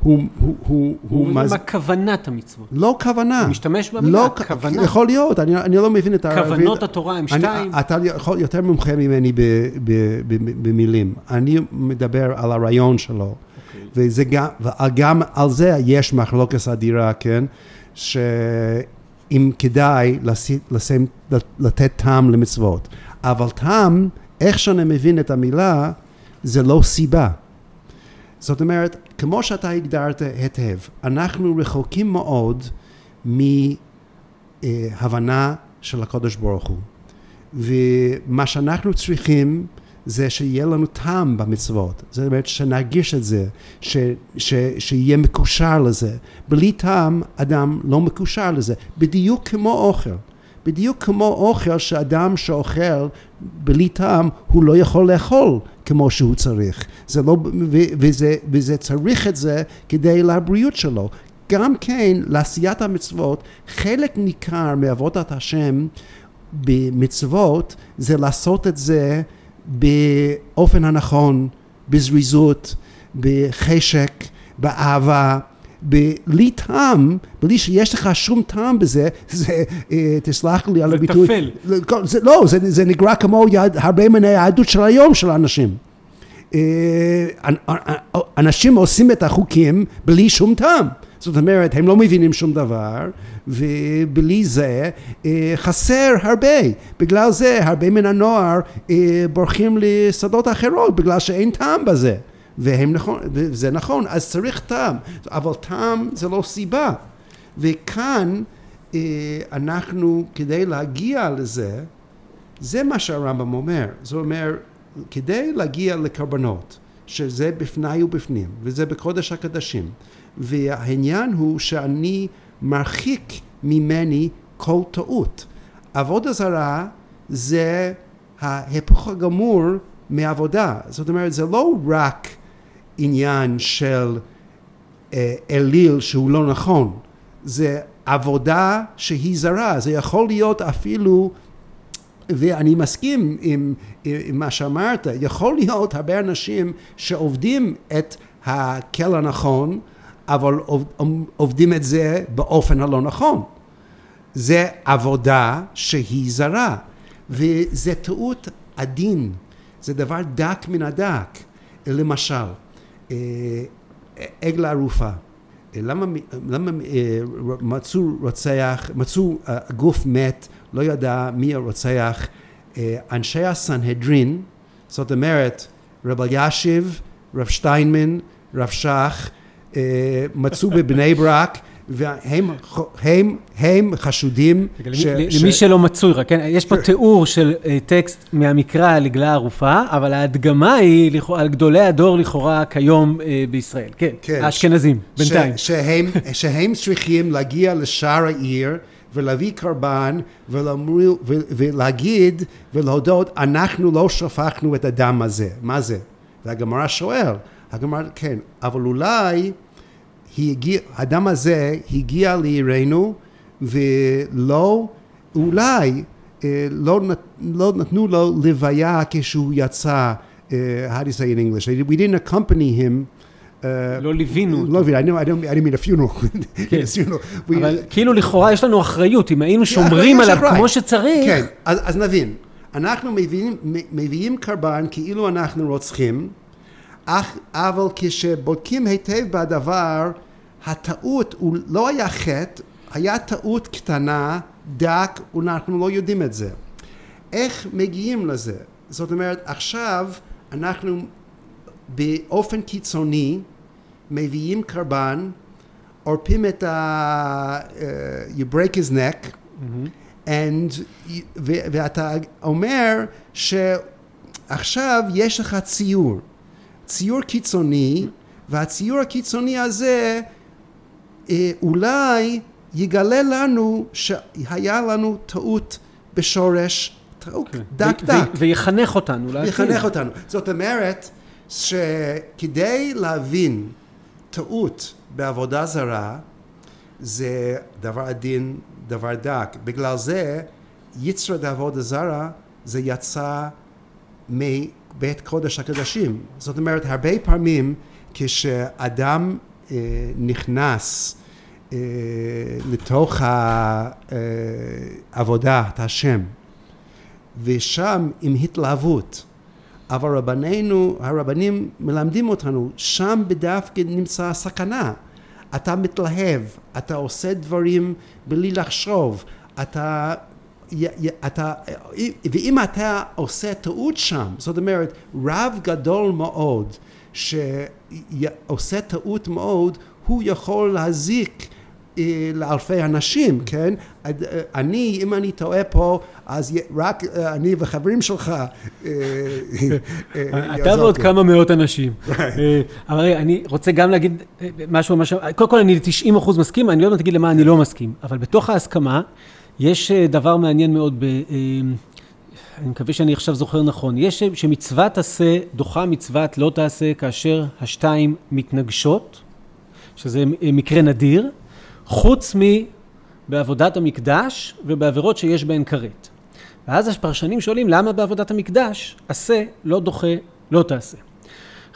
[SPEAKER 4] הוא, הוא, הוא, הוא, מס...
[SPEAKER 3] מה כוונת המצוות.
[SPEAKER 4] לא כוונה.
[SPEAKER 3] הוא משתמש במילה,
[SPEAKER 4] לא,
[SPEAKER 3] כוונה.
[SPEAKER 4] יכול להיות, אני, אני לא מבין את הערבית.
[SPEAKER 3] כוונות התורה הם שתיים.
[SPEAKER 4] אני, אתה יכול יותר מומחה ממני ב, ב, ב, במילים. אני מדבר על הרעיון שלו.
[SPEAKER 3] אוקיי.
[SPEAKER 4] וזה גם, וגם על זה יש מחלוקת אדירה, כן? שאם כדאי לשים, לשים, לתת טעם למצוות. אבל טעם, איך שאני מבין את המילה, זה לא סיבה. זאת אומרת, כמו שאתה הגדרת היטב, אנחנו רחוקים מאוד מהבנה של הקדוש ברוך הוא. ומה שאנחנו צריכים זה שיהיה לנו טעם במצוות. זאת אומרת, שנרגיש את זה, ש, ש, שיהיה מקושר לזה. בלי טעם, אדם לא מקושר לזה. בדיוק כמו אוכל. בדיוק כמו אוכל שאדם שאוכל בלי טעם, הוא לא יכול לאכול כמו שהוא צריך. זה לא, וזה, וזה צריך את זה כדי לבריאות שלו. גם כן, לעשיית המצוות, חלק ניכר מעבודת השם במצוות זה לעשות את זה באופן הנכון, בזריזות, בחשק, באהבה, בלי טעם, בלי שיש לך שום טעם בזה, זה, אה, תסלח לי על
[SPEAKER 3] זה
[SPEAKER 4] הביטוי,
[SPEAKER 3] טפל.
[SPEAKER 4] זה, לא, זה, זה נקרא כמו יד, הרבה מן היהדות של היום של האנשים. אה, אנשים עושים את החוקים בלי שום טעם. זאת אומרת, הם לא מבינים שום דבר, ובלי זה אה, חסר הרבה. בגלל זה הרבה מן הנוער אה, בורחים לשדות אחרות, בגלל שאין טעם בזה. והם נכון, וזה נכון, אז צריך טעם, אבל טעם זה לא סיבה. וכאן אה, אנחנו, כדי להגיע לזה, זה מה שהרמב"ם אומר. זה אומר, כדי להגיע לקרבנות, שזה בפני ובפנים, וזה בקודש הקדשים, והעניין הוא שאני מרחיק ממני כל טעות. עבודה זרה זה ההפך הגמור מעבודה. זאת אומרת, זה לא רק עניין של אה, אליל שהוא לא נכון, זה עבודה שהיא זרה, זה יכול להיות אפילו ואני מסכים עם, עם, מה שאמרת, יכול להיות הרבה אנשים שעובדים את הקל הנכון, אבל עובדים את זה באופן הלא נכון. זה עבודה שהיא זרה, וזה טעות עדין, זה דבר דק מן הדק. למשל, עגלה ערופה. למה, למה מצאו רוצח, מצאו גוף מת, לא ידע מי הרוצח, אנשי הסנהדרין, זאת אומרת רב אלישיב, רב שטיינמן, רב שך, מצאו בבני ברק והם הם, הם חשודים
[SPEAKER 3] ש, למי ש... שלא מצוי רק, כן? יש פה תיאור של טקסט מהמקרא על עגלה ערופה, אבל ההדגמה היא על גדולי הדור לכאורה כיום בישראל, כן, כן האשכנזים, ש... בינתיים.
[SPEAKER 4] ש... שהם, שהם צריכים להגיע לשער העיר ולהביא קרבן ולאמרו, ו... ולהגיד ולהודות, אנחנו לא שפכנו את הדם הזה, מה זה? והגמרא שואל, הגמרא, כן, אבל אולי הגיע, הדם הזה הגיע לעירנו ולא, אולי אה, לא, נת, לא נתנו לו לוויה כשהוא יצא, uh, how do you say in English? We didn't accompany him.
[SPEAKER 3] Uh, לא ליווינו.
[SPEAKER 4] לא ליווינו, I don't mean a funeral.
[SPEAKER 3] כן. אבל כאילו לכאורה יש לנו אחריות, אם היינו שומרים עליו כמו שצריך.
[SPEAKER 4] כן, אז, אז נבין, אנחנו מביאים, מביאים קרבן כאילו אנחנו רוצחים, אך, אבל כשבודקים היטב בדבר, הטעות הוא לא היה חטא, היה טעות קטנה, דק, ואנחנו לא יודעים את זה. איך מגיעים לזה? זאת אומרת, עכשיו אנחנו באופן קיצוני מביאים קרבן, עורפים את ה... Uh, you break his neck, mm-hmm. and, ו- ואתה אומר שעכשיו יש לך ציור, ציור קיצוני, והציור הקיצוני הזה אולי יגלה לנו שהיה לנו טעות בשורש, טעות okay. דק דק.
[SPEAKER 3] ויחנך אותנו.
[SPEAKER 4] ויחנך אותנו. זאת אומרת שכדי להבין טעות בעבודה זרה זה דבר עדין, דבר דק. בגלל זה יצרד עבודה זרה זה יצא מבית קודש הקדשים. זאת אומרת הרבה פעמים כשאדם אה, נכנס אה, לתוך עבודת השם ושם עם התלהבות אבל רבנינו, הרבנים מלמדים אותנו, שם בדווקא נמצא הסכנה. אתה מתלהב, אתה עושה דברים בלי לחשוב, אתה, אתה, ואם אתה עושה טעות שם, זאת אומרת, רב גדול מאוד שעושה טעות מאוד, הוא יכול להזיק אה, לאלפי אנשים, כן? אה, אני, אם אני טועה פה, אז רק אה, אני וחברים שלך
[SPEAKER 3] אתה ועוד כמה מאות אנשים. אבל אני רוצה גם להגיד משהו, קודם כל אני ל-90 אחוז מסכים, אני לא יודע תגיד למה אני לא מסכים, אבל בתוך ההסכמה יש דבר מעניין מאוד, אני מקווה שאני עכשיו זוכר נכון, יש שמצוות עשה דוחה מצוות לא תעשה כאשר השתיים מתנגשות, שזה מקרה נדיר. חוץ מבעבודת המקדש ובעבירות שיש בהן כרת. ואז הפרשנים שואלים למה בעבודת המקדש עשה לא דוחה לא תעשה.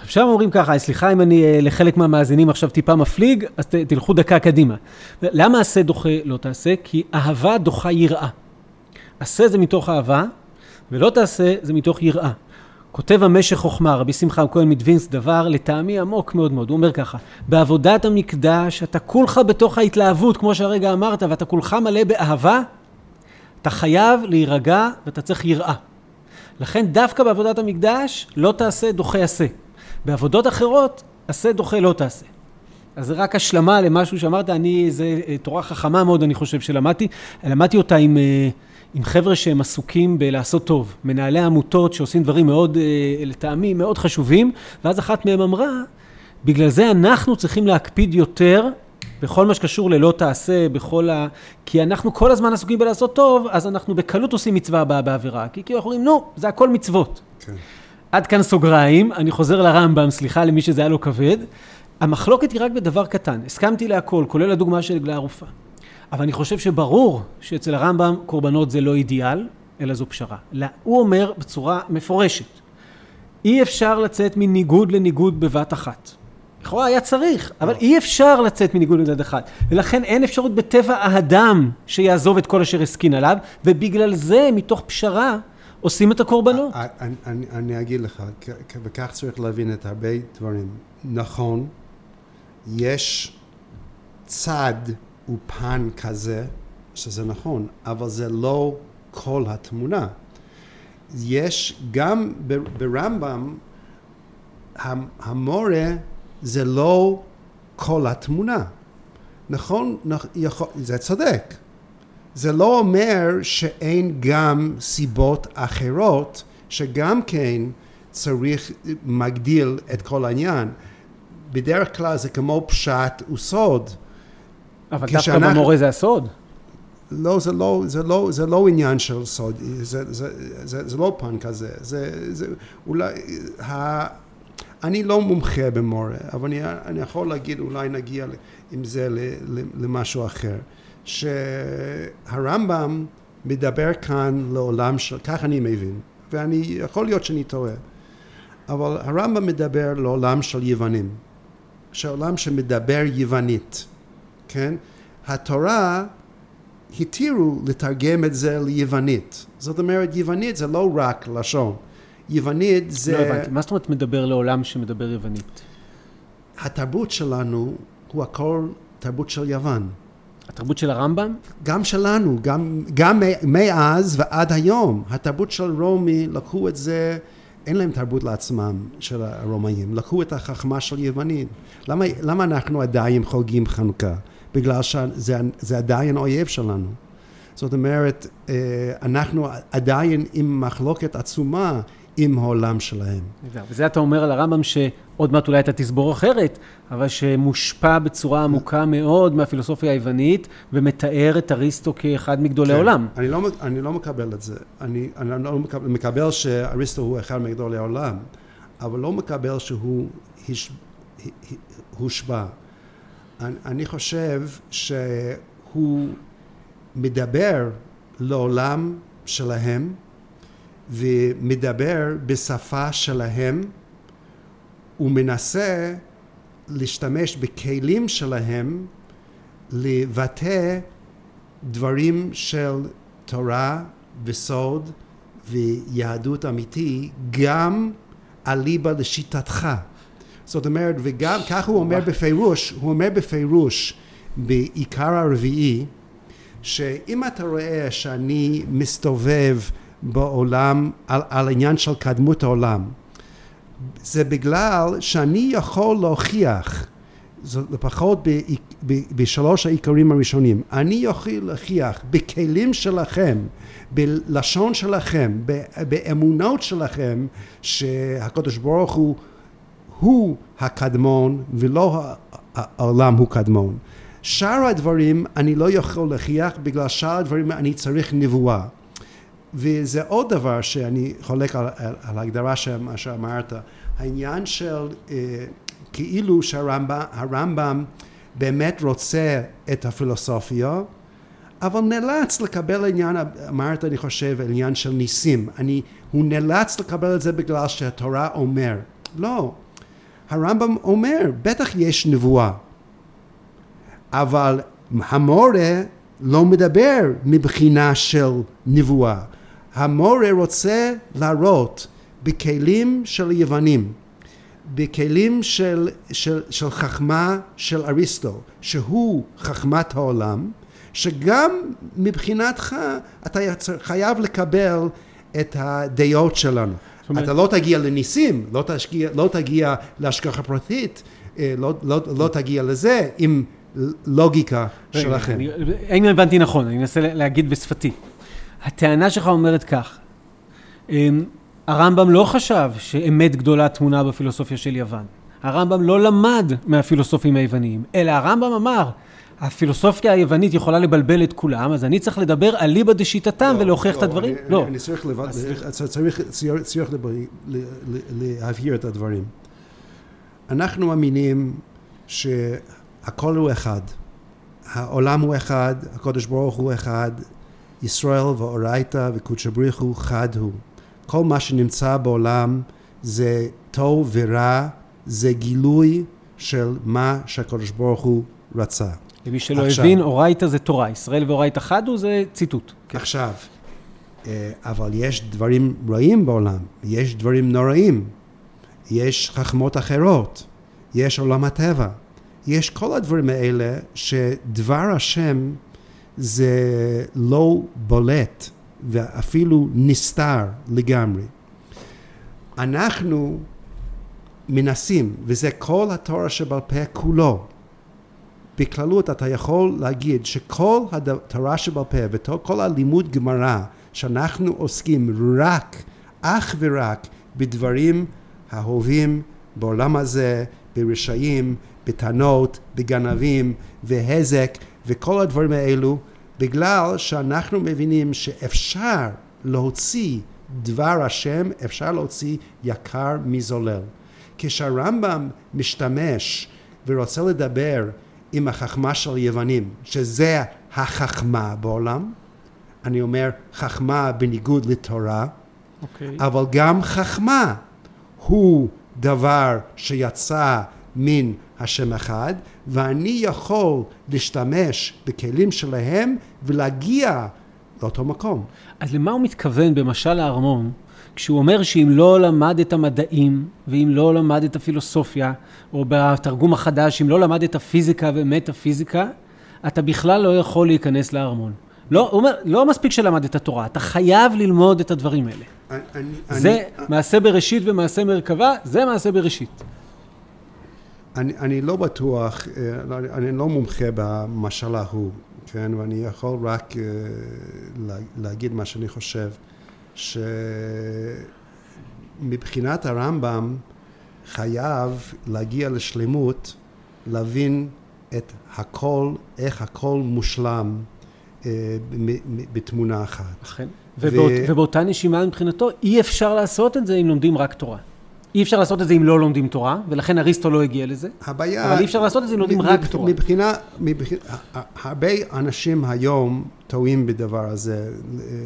[SPEAKER 3] עכשיו אומרים ככה, סליחה אם אני אה, לחלק מהמאזינים עכשיו טיפה מפליג, אז ת, תלכו דקה קדימה. למה עשה דוחה לא תעשה? כי אהבה דוחה יראה. עשה זה מתוך אהבה, ולא תעשה זה מתוך יראה. כותב המשך חוכמה, רבי שמחה כהן מדווינס, דבר לטעמי עמוק מאוד מאוד. הוא אומר ככה, בעבודת המקדש אתה כולך בתוך ההתלהבות, כמו שהרגע אמרת, ואתה כולך מלא באהבה, אתה חייב להירגע ואתה צריך יראה. לכן דווקא בעבודת המקדש לא תעשה דוחה עשה. בעבודות אחרות, עשה דוחה לא תעשה. אז זה רק השלמה למשהו שאמרת, אני, זו אה, תורה חכמה מאוד, אני חושב שלמדתי. למדתי אותה עם... עם חבר'ה שהם עסוקים בלעשות טוב, מנהלי עמותות שעושים דברים מאוד, אה, לטעמי, מאוד חשובים, ואז אחת מהם אמרה, בגלל זה אנחנו צריכים להקפיד יותר בכל מה שקשור ללא תעשה, בכל ה... כי אנחנו כל הזמן עסוקים בלעשות טוב, אז אנחנו בקלות עושים מצווה הבאה בעבירה. כי כאילו אנחנו אומרים, נו, זה הכל מצוות. כן. עד כאן סוגריים, אני חוזר לרמב"ם, סליחה למי שזה היה לו כבד. המחלוקת היא רק בדבר קטן, הסכמתי להכל, כולל הדוגמה של עגלה ערופה. אבל אני חושב שברור שאצל הרמב"ם קורבנות זה לא אידיאל, אלא זו פשרה. לא, הוא אומר בצורה מפורשת, אי אפשר לצאת מניגוד לניגוד בבת אחת. לכאורה היה צריך, אבל אי אפשר לצאת מניגוד לניגוד אחת. ולכן אין אפשרות בטבע האדם שיעזוב את כל אשר הסכין עליו, ובגלל זה, מתוך פשרה, עושים את הקורבנות.
[SPEAKER 4] אני, אני, אני אגיד לך, וכך צריך להבין את הרבה דברים. נכון, יש צד הוא פן כזה, שזה נכון, אבל זה לא כל התמונה. יש גם ברמב"ם, המורה זה לא כל התמונה. נכון, יכול, זה צודק. זה לא אומר שאין גם סיבות אחרות שגם כן צריך מגדיל את כל העניין. בדרך כלל זה כמו פשט וסוד.
[SPEAKER 3] אבל דווקא במורה זה הסוד.
[SPEAKER 4] לא, זה לא, זה לא, זה לא עניין של סוד, זה, זה, זה, זה לא פן כזה, זה, זה אולי, ה, אני לא מומחה במורה, אבל אני, אני יכול להגיד, אולי נגיע עם זה למשהו אחר, שהרמב"ם מדבר כאן לעולם של, כך אני מבין, ואני, יכול להיות שאני טועה, אבל הרמב"ם מדבר לעולם של יוונים, שעולם שמדבר יוונית, כן? התורה התירו לתרגם את זה ליוונית. זאת אומרת, יוונית זה לא רק לשון. יוונית זה...
[SPEAKER 3] לא הבנתי, מה זאת אומרת מדבר לעולם שמדבר יוונית?
[SPEAKER 4] התרבות שלנו הוא הכל תרבות של יוון.
[SPEAKER 3] התרבות של הרמב"ם?
[SPEAKER 4] גם שלנו, גם, גם מאז ועד היום. התרבות של רומי, לקחו את זה, אין להם תרבות לעצמם, של הרומאים. לקחו את החכמה של יוונים. למה, למה אנחנו עדיין חוגגים חנוכה? בגלל שזה עדיין אויב שלנו. זאת אומרת, אה, אנחנו עדיין עם מחלוקת עצומה עם העולם שלהם.
[SPEAKER 3] וזה אתה אומר על הרמב"ם שעוד מעט אולי אתה תסבור אחרת, אבל שמושפע בצורה עמוקה מאוד מהפילוסופיה היוונית ומתאר את אריסטו כאחד מגדולי
[SPEAKER 4] כן.
[SPEAKER 3] עולם.
[SPEAKER 4] אני לא, אני לא מקבל את זה. אני, אני לא מקבל, מקבל שאריסטו הוא אחד מגדולי העולם, אבל לא מקבל שהוא הש. אני, חושב שהוא מדבר לעולם שלהם ומדבר בשפה שלהם ומנסה להשתמש בכלים שלהם לבטא דברים של תורה וסוד ויהדות אמיתי גם אליבא לשיטתך. זאת אומרת, וגם כך הוא אומר בפירוש, הוא אומר בפירוש בעיקר הרביעי, שאם אתה רואה שאני מסתובב בעולם על, על עניין של קדמות העולם, זה בגלל שאני יכול להוכיח, זאת לפחות ב, ב, בשלוש העיקרים הראשונים, אני יכול להוכיח בכלים שלכם, בלשון שלכם, באמונות שלכם, שהקדוש ברוך הוא הוא הקדמון ולא העולם הוא קדמון. שאר הדברים אני לא יכול להוכיח בגלל שאר הדברים אני צריך נבואה. וזה עוד דבר שאני חולק על, על, על ההגדרה שאמרת, העניין של אה, כאילו שהרמב"ם באמת רוצה את הפילוסופיה, אבל נאלץ לקבל עניין, אמרת אני חושב, עניין של ניסים. אני, הוא נאלץ לקבל את זה בגלל שהתורה אומר. לא, הרמב"ם אומר, בטח יש נבואה, אבל המורה לא מדבר מבחינה של נבואה. המורה רוצה להראות בכלים של יוונים, בכלים של, של, של חכמה של אריסטו, שהוא חכמת העולם, שגם מבחינתך אתה חייב לקבל את הדעות שלנו. אומרת... אתה לא תגיע לניסים, לא, תשגיע, לא תגיע להשגחה פרטית, אה, לא, לא, לא תגיע לזה עם לוגיקה שלכם. אני,
[SPEAKER 3] האם הבנתי נכון, אני אנסה להגיד בשפתי. הטענה שלך אומרת כך, אמ, הרמב"ם לא חשב שאמת גדולה טמונה בפילוסופיה של יוון. הרמב"ם לא למד מהפילוסופים היווניים, אלא הרמב"ם אמר, הפילוסופיה היוונית יכולה לבלבל את כולם, אז אני צריך לדבר אליבא דשיטתם לא, ולהוכיח לא, את הדברים?
[SPEAKER 4] אני, לא. אני צריך, לבד, צריך, להבהיר את הדברים. אנחנו מאמינים שהכל הוא אחד. העולם הוא אחד, הקדוש ברוך הוא אחד, ישראל ואורייתא וקודשא בריך הוא חד הוא. כל מה שנמצא בעולם זה טוב ורע, זה גילוי של מה שהקדוש ברוך הוא רצה.
[SPEAKER 3] למי שלא עכשיו, הבין, אורייתא זה תורה, ישראל ואורייתא חד הוא זה ציטוט.
[SPEAKER 4] כן. עכשיו, אה, אבל יש דברים רעים בעולם, יש דברים נוראים, יש חכמות אחרות, יש עולם הטבע, יש כל הדברים האלה שדבר השם זה לא בולט ואפילו נסתר לגמרי. אנחנו מנסים, וזה כל התורה שבעל פה כולו, בכללות אתה יכול להגיד שכל התורה שבעל פה וכל הלימוד גמרא שאנחנו עוסקים רק, אך ורק בדברים האהובים בעולם הזה, ברשעים, בטענות, בגנבים, והזק, וכל הדברים האלו, בגלל שאנחנו מבינים שאפשר להוציא דבר השם, אפשר להוציא יקר מזולל. כשהרמב"ם משתמש ורוצה לדבר עם החכמה של יוונים, שזה החכמה בעולם, אני אומר חכמה בניגוד לתורה,
[SPEAKER 3] אוקיי.
[SPEAKER 4] אבל גם חכמה הוא דבר שיצא מן השם אחד, ואני יכול להשתמש בכלים שלהם ולהגיע לאותו מקום.
[SPEAKER 3] אז למה הוא מתכוון במשל הארמון, כשהוא אומר שאם לא למד את המדעים, ואם לא למד את הפילוסופיה, או בתרגום החדש, אם לא למד את הפיזיקה ומטאפיזיקה, אתה בכלל לא יכול להיכנס לארמון. לא, הוא אומר, לא מספיק שלמד את התורה, אתה חייב ללמוד את הדברים האלה.
[SPEAKER 4] אני,
[SPEAKER 3] זה
[SPEAKER 4] אני,
[SPEAKER 3] מעשה בראשית ומעשה מרכבה, זה מעשה בראשית.
[SPEAKER 4] אני, אני לא בטוח, אה, לא- אני לא מומחה במשל ההוא, כן, ואני יכול רק אה, לה- להגיד מה שאני חושב, שמבחינת הרמב"ם חייב להגיע לשלמות, להבין את הכל, איך הכל מושלם אה, בתמונה אחת.
[SPEAKER 3] אכן. ובאות, ובאותה נשימה מבחינתו, אי אפשר לעשות את זה אם לומדים רק תורה. אי אפשר לעשות את זה אם לא לומדים תורה, ולכן אריסטו לא הגיע לזה.
[SPEAKER 4] הבעיה...
[SPEAKER 3] אבל אי אפשר לעשות את זה אם לומדים רק תורה.
[SPEAKER 4] מבחינה, מבחינה, הרבה אנשים היום טועים בדבר הזה,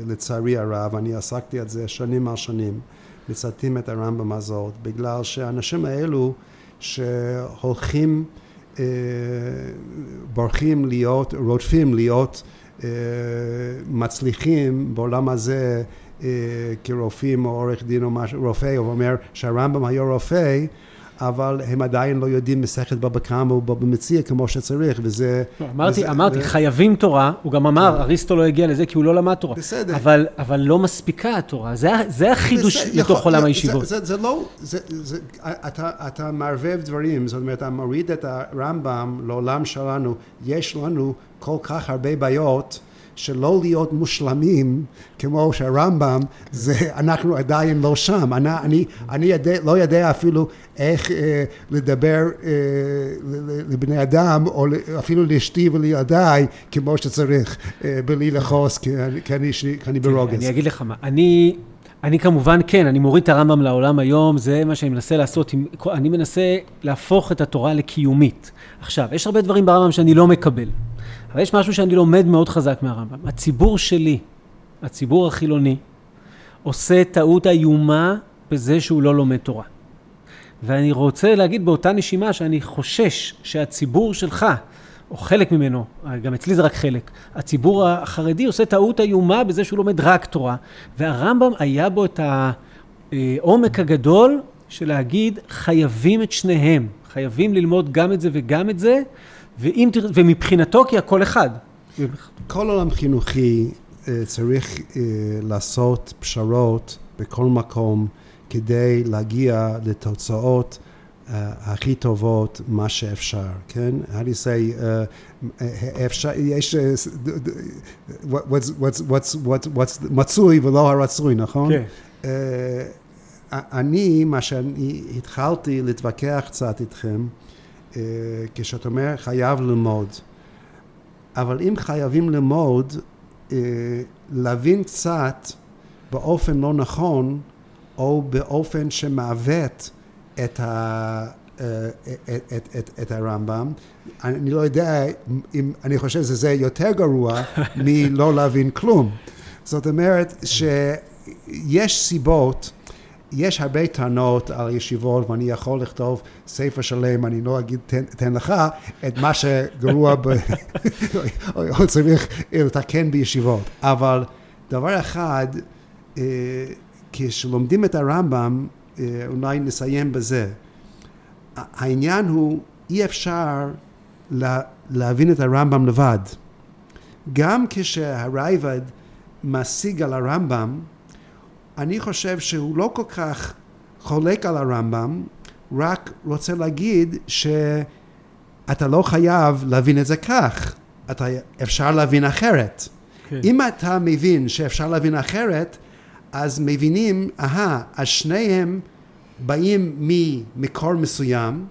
[SPEAKER 4] לצערי הרב, אני עסקתי על זה שנים על שנים, מצטטים את הרמב"ם הזאת, בגלל שהאנשים האלו שהולכים, אה, בורחים להיות, רודפים להיות אה, מצליחים בעולם הזה כרופאים או עורך דין או משהו, רופא, הוא אומר שהרמב"ם היה רופא, אבל הם עדיין לא יודעים מסכת בבא קמא ובבא מציע כמו שצריך, וזה...
[SPEAKER 3] לא, אמרתי,
[SPEAKER 4] וזה-
[SPEAKER 3] אמרתי,
[SPEAKER 4] ו-
[SPEAKER 3] חייבים תורה, הוא גם אמר, אריסטו לא הגיע לזה כי הוא לא למד תורה.
[SPEAKER 4] בסדר.
[SPEAKER 3] אבל, אבל לא מספיקה התורה, זה, זה החידוש
[SPEAKER 4] בסדר,
[SPEAKER 3] לתוך
[SPEAKER 4] יכול-
[SPEAKER 3] עולם
[SPEAKER 4] זה-
[SPEAKER 3] הישיבות.
[SPEAKER 4] זה, זה לא, זה, זה, אתה, אתה מערבב דברים, זאת אומרת, אתה מוריד את הרמב"ם לעולם שלנו, יש לנו כל כך הרבה בעיות. שלא להיות מושלמים כמו שהרמב"ם זה אנחנו עדיין לא שם. אני, אני, אני יודע, לא יודע אפילו איך אה, לדבר אה, לבני אדם או אפילו לאשתי ולילדיי כמו שצריך אה, בלי לכעוס כי אני, כי אני, כי אני ברוגז.
[SPEAKER 3] אני אגיד לך מה, אני, אני כמובן כן, אני מוריד את הרמב"ם לעולם היום, זה מה שאני מנסה לעשות, אני מנסה להפוך את התורה לקיומית. עכשיו, יש הרבה דברים ברמב"ם שאני לא מקבל, אבל יש משהו שאני לומד מאוד חזק מהרמב"ם. הציבור שלי, הציבור החילוני, עושה טעות איומה בזה שהוא לא לומד תורה. ואני רוצה להגיד באותה נשימה שאני חושש שהציבור שלך, או חלק ממנו, גם אצלי זה רק חלק, הציבור החרדי עושה טעות איומה בזה שהוא לומד רק תורה, והרמב"ם היה בו את העומק הגדול של להגיד חייבים את שניהם, חייבים ללמוד גם את זה וגם את זה, ואם, ומבחינתו כי הכל אחד.
[SPEAKER 4] כל עולם חינוכי אה, צריך אה, לעשות פשרות בכל מקום כדי להגיע לתוצאות uh, הכי טובות מה שאפשר, כן? How do you say, אפשר, יש, אה, מצוי ולא הרצוי, נכון?
[SPEAKER 3] כן.
[SPEAKER 4] אני, מה שאני התחלתי להתווכח קצת איתכם, uh, כשאת אומר חייב ללמוד. אבל אם חייבים ללמוד, אה, להבין קצת באופן לא נכון, או באופן שמעוות את, ה, אה, את, את, את, את הרמב"ם, אני לא יודע אם, אני חושב שזה יותר גרוע מלא להבין כלום. זאת אומרת שיש סיבות יש הרבה טענות על ישיבות ואני יכול לכתוב ספר שלם, אני לא אגיד תן, תן לך את מה שגרוע ב... או צריך לתקן בישיבות, אבל דבר אחד, אה, כשלומדים את הרמב"ם, אה, אולי נסיים בזה, העניין הוא אי אפשר לה, להבין את הרמב"ם לבד. גם כשהרייבד משיג על הרמב"ם, אני חושב שהוא לא כל כך חולק על הרמב"ם, רק רוצה להגיד שאתה לא חייב להבין את זה כך, אתה, אפשר להבין אחרת.
[SPEAKER 3] כן.
[SPEAKER 4] אם אתה מבין שאפשר להבין אחרת, אז מבינים, אהה, אז שניהם באים ממקור מסוים,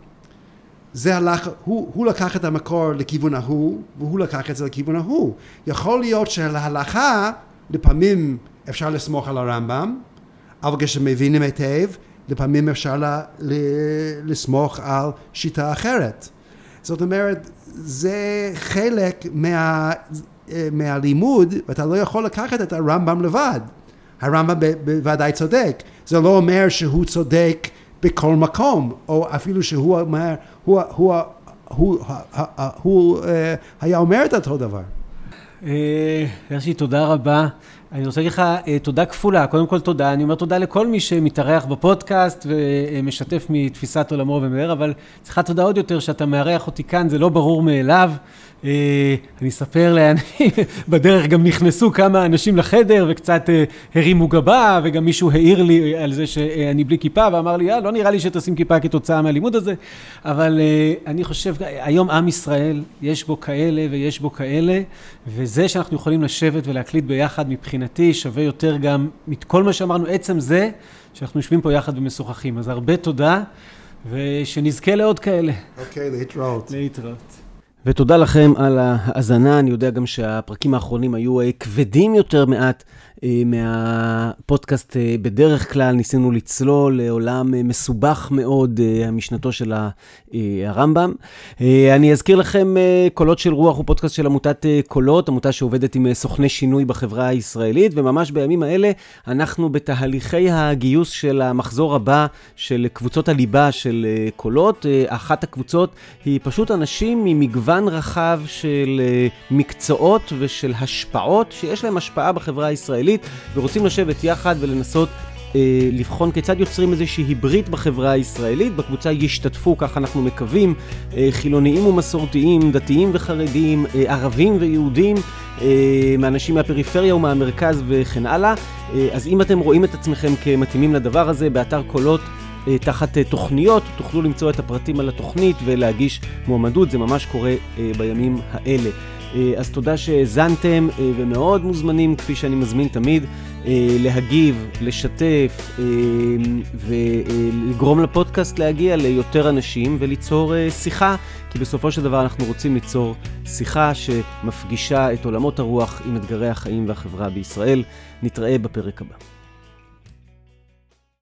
[SPEAKER 4] זה הלך, הוא, הוא לקח את המקור לכיוון ההוא, והוא לקח את זה לכיוון ההוא. יכול להיות שלהלכה, לפעמים אפשר לסמוך על הרמב"ם, אבל כשמבינים היטב, לפעמים אפשר ל, ל, לסמוך על שיטה אחרת. זאת אומרת, זה חלק מה, מהלימוד, ואתה לא יכול לקחת את הרמב"ם לבד. הרמב"ם בוודאי צודק. זה לא אומר שהוא צודק בכל מקום, או אפילו שהוא אומר, הוא, הוא, הוא, הוא, הוא היה אומר את אותו דבר.
[SPEAKER 3] ירשי, תודה רבה. אני רוצה להגיד לך תודה כפולה. קודם כל תודה, אני אומר תודה לכל מי שמתארח בפודקאסט ומשתף מתפיסת עולמו ומדבר, אבל צריכה תודה עוד יותר שאתה מארח אותי כאן, זה לא ברור מאליו. אני אספר לאן, בדרך גם נכנסו כמה אנשים לחדר וקצת הרימו גבה, וגם מישהו העיר לי על זה שאני בלי כיפה, ואמר לי, לא נראה לי שתשים כיפה כתוצאה מהלימוד הזה, אבל אני חושב, היום עם ישראל, יש בו כאלה ויש בו כאלה, וזה שאנחנו יכולים לשבת ולהקליט ביחד מבחינתי שווה יותר גם מכל מה שאמרנו, עצם זה שאנחנו יושבים פה יחד ומשוחחים. אז הרבה תודה, ושנזכה לעוד כאלה.
[SPEAKER 4] אוקיי, okay, להתראות.
[SPEAKER 3] להתראות.
[SPEAKER 2] ותודה לכם על ההאזנה, אני יודע גם שהפרקים האחרונים היו כבדים יותר מעט מהפודקאסט בדרך כלל, ניסינו לצלול לעולם מסובך מאוד, המשנתו של הרמב"ם. אני אזכיר לכם, קולות של רוח הוא פודקאסט של עמותת קולות, עמותה שעובדת עם סוכני שינוי בחברה הישראלית, וממש בימים האלה אנחנו בתהליכי הגיוס של המחזור הבא של קבוצות הליבה של קולות. אחת הקבוצות היא פשוט אנשים ממגוון רחב של מקצועות ושל השפעות שיש להם השפעה בחברה הישראלית. ורוצים לשבת יחד ולנסות אה, לבחון כיצד יוצרים איזושהי ברית בחברה הישראלית. בקבוצה ישתתפו, כך אנחנו מקווים, אה, חילוניים ומסורתיים, דתיים וחרדים, אה, ערבים ויהודים, אה, מאנשים מהפריפריה ומהמרכז וכן הלאה. אה, אז אם אתם רואים את עצמכם כמתאימים לדבר הזה, באתר קולות אה, תחת תוכניות, תוכלו למצוא את הפרטים על התוכנית ולהגיש מועמדות, זה ממש קורה בימים האלה. אז תודה שהאזנתם ומאוד מוזמנים, כפי שאני מזמין תמיד, להגיב, לשתף ולגרום לפודקאסט להגיע ליותר אנשים וליצור שיחה, כי בסופו של דבר אנחנו רוצים ליצור שיחה שמפגישה את עולמות הרוח עם אתגרי החיים והחברה בישראל. נתראה בפרק הבא.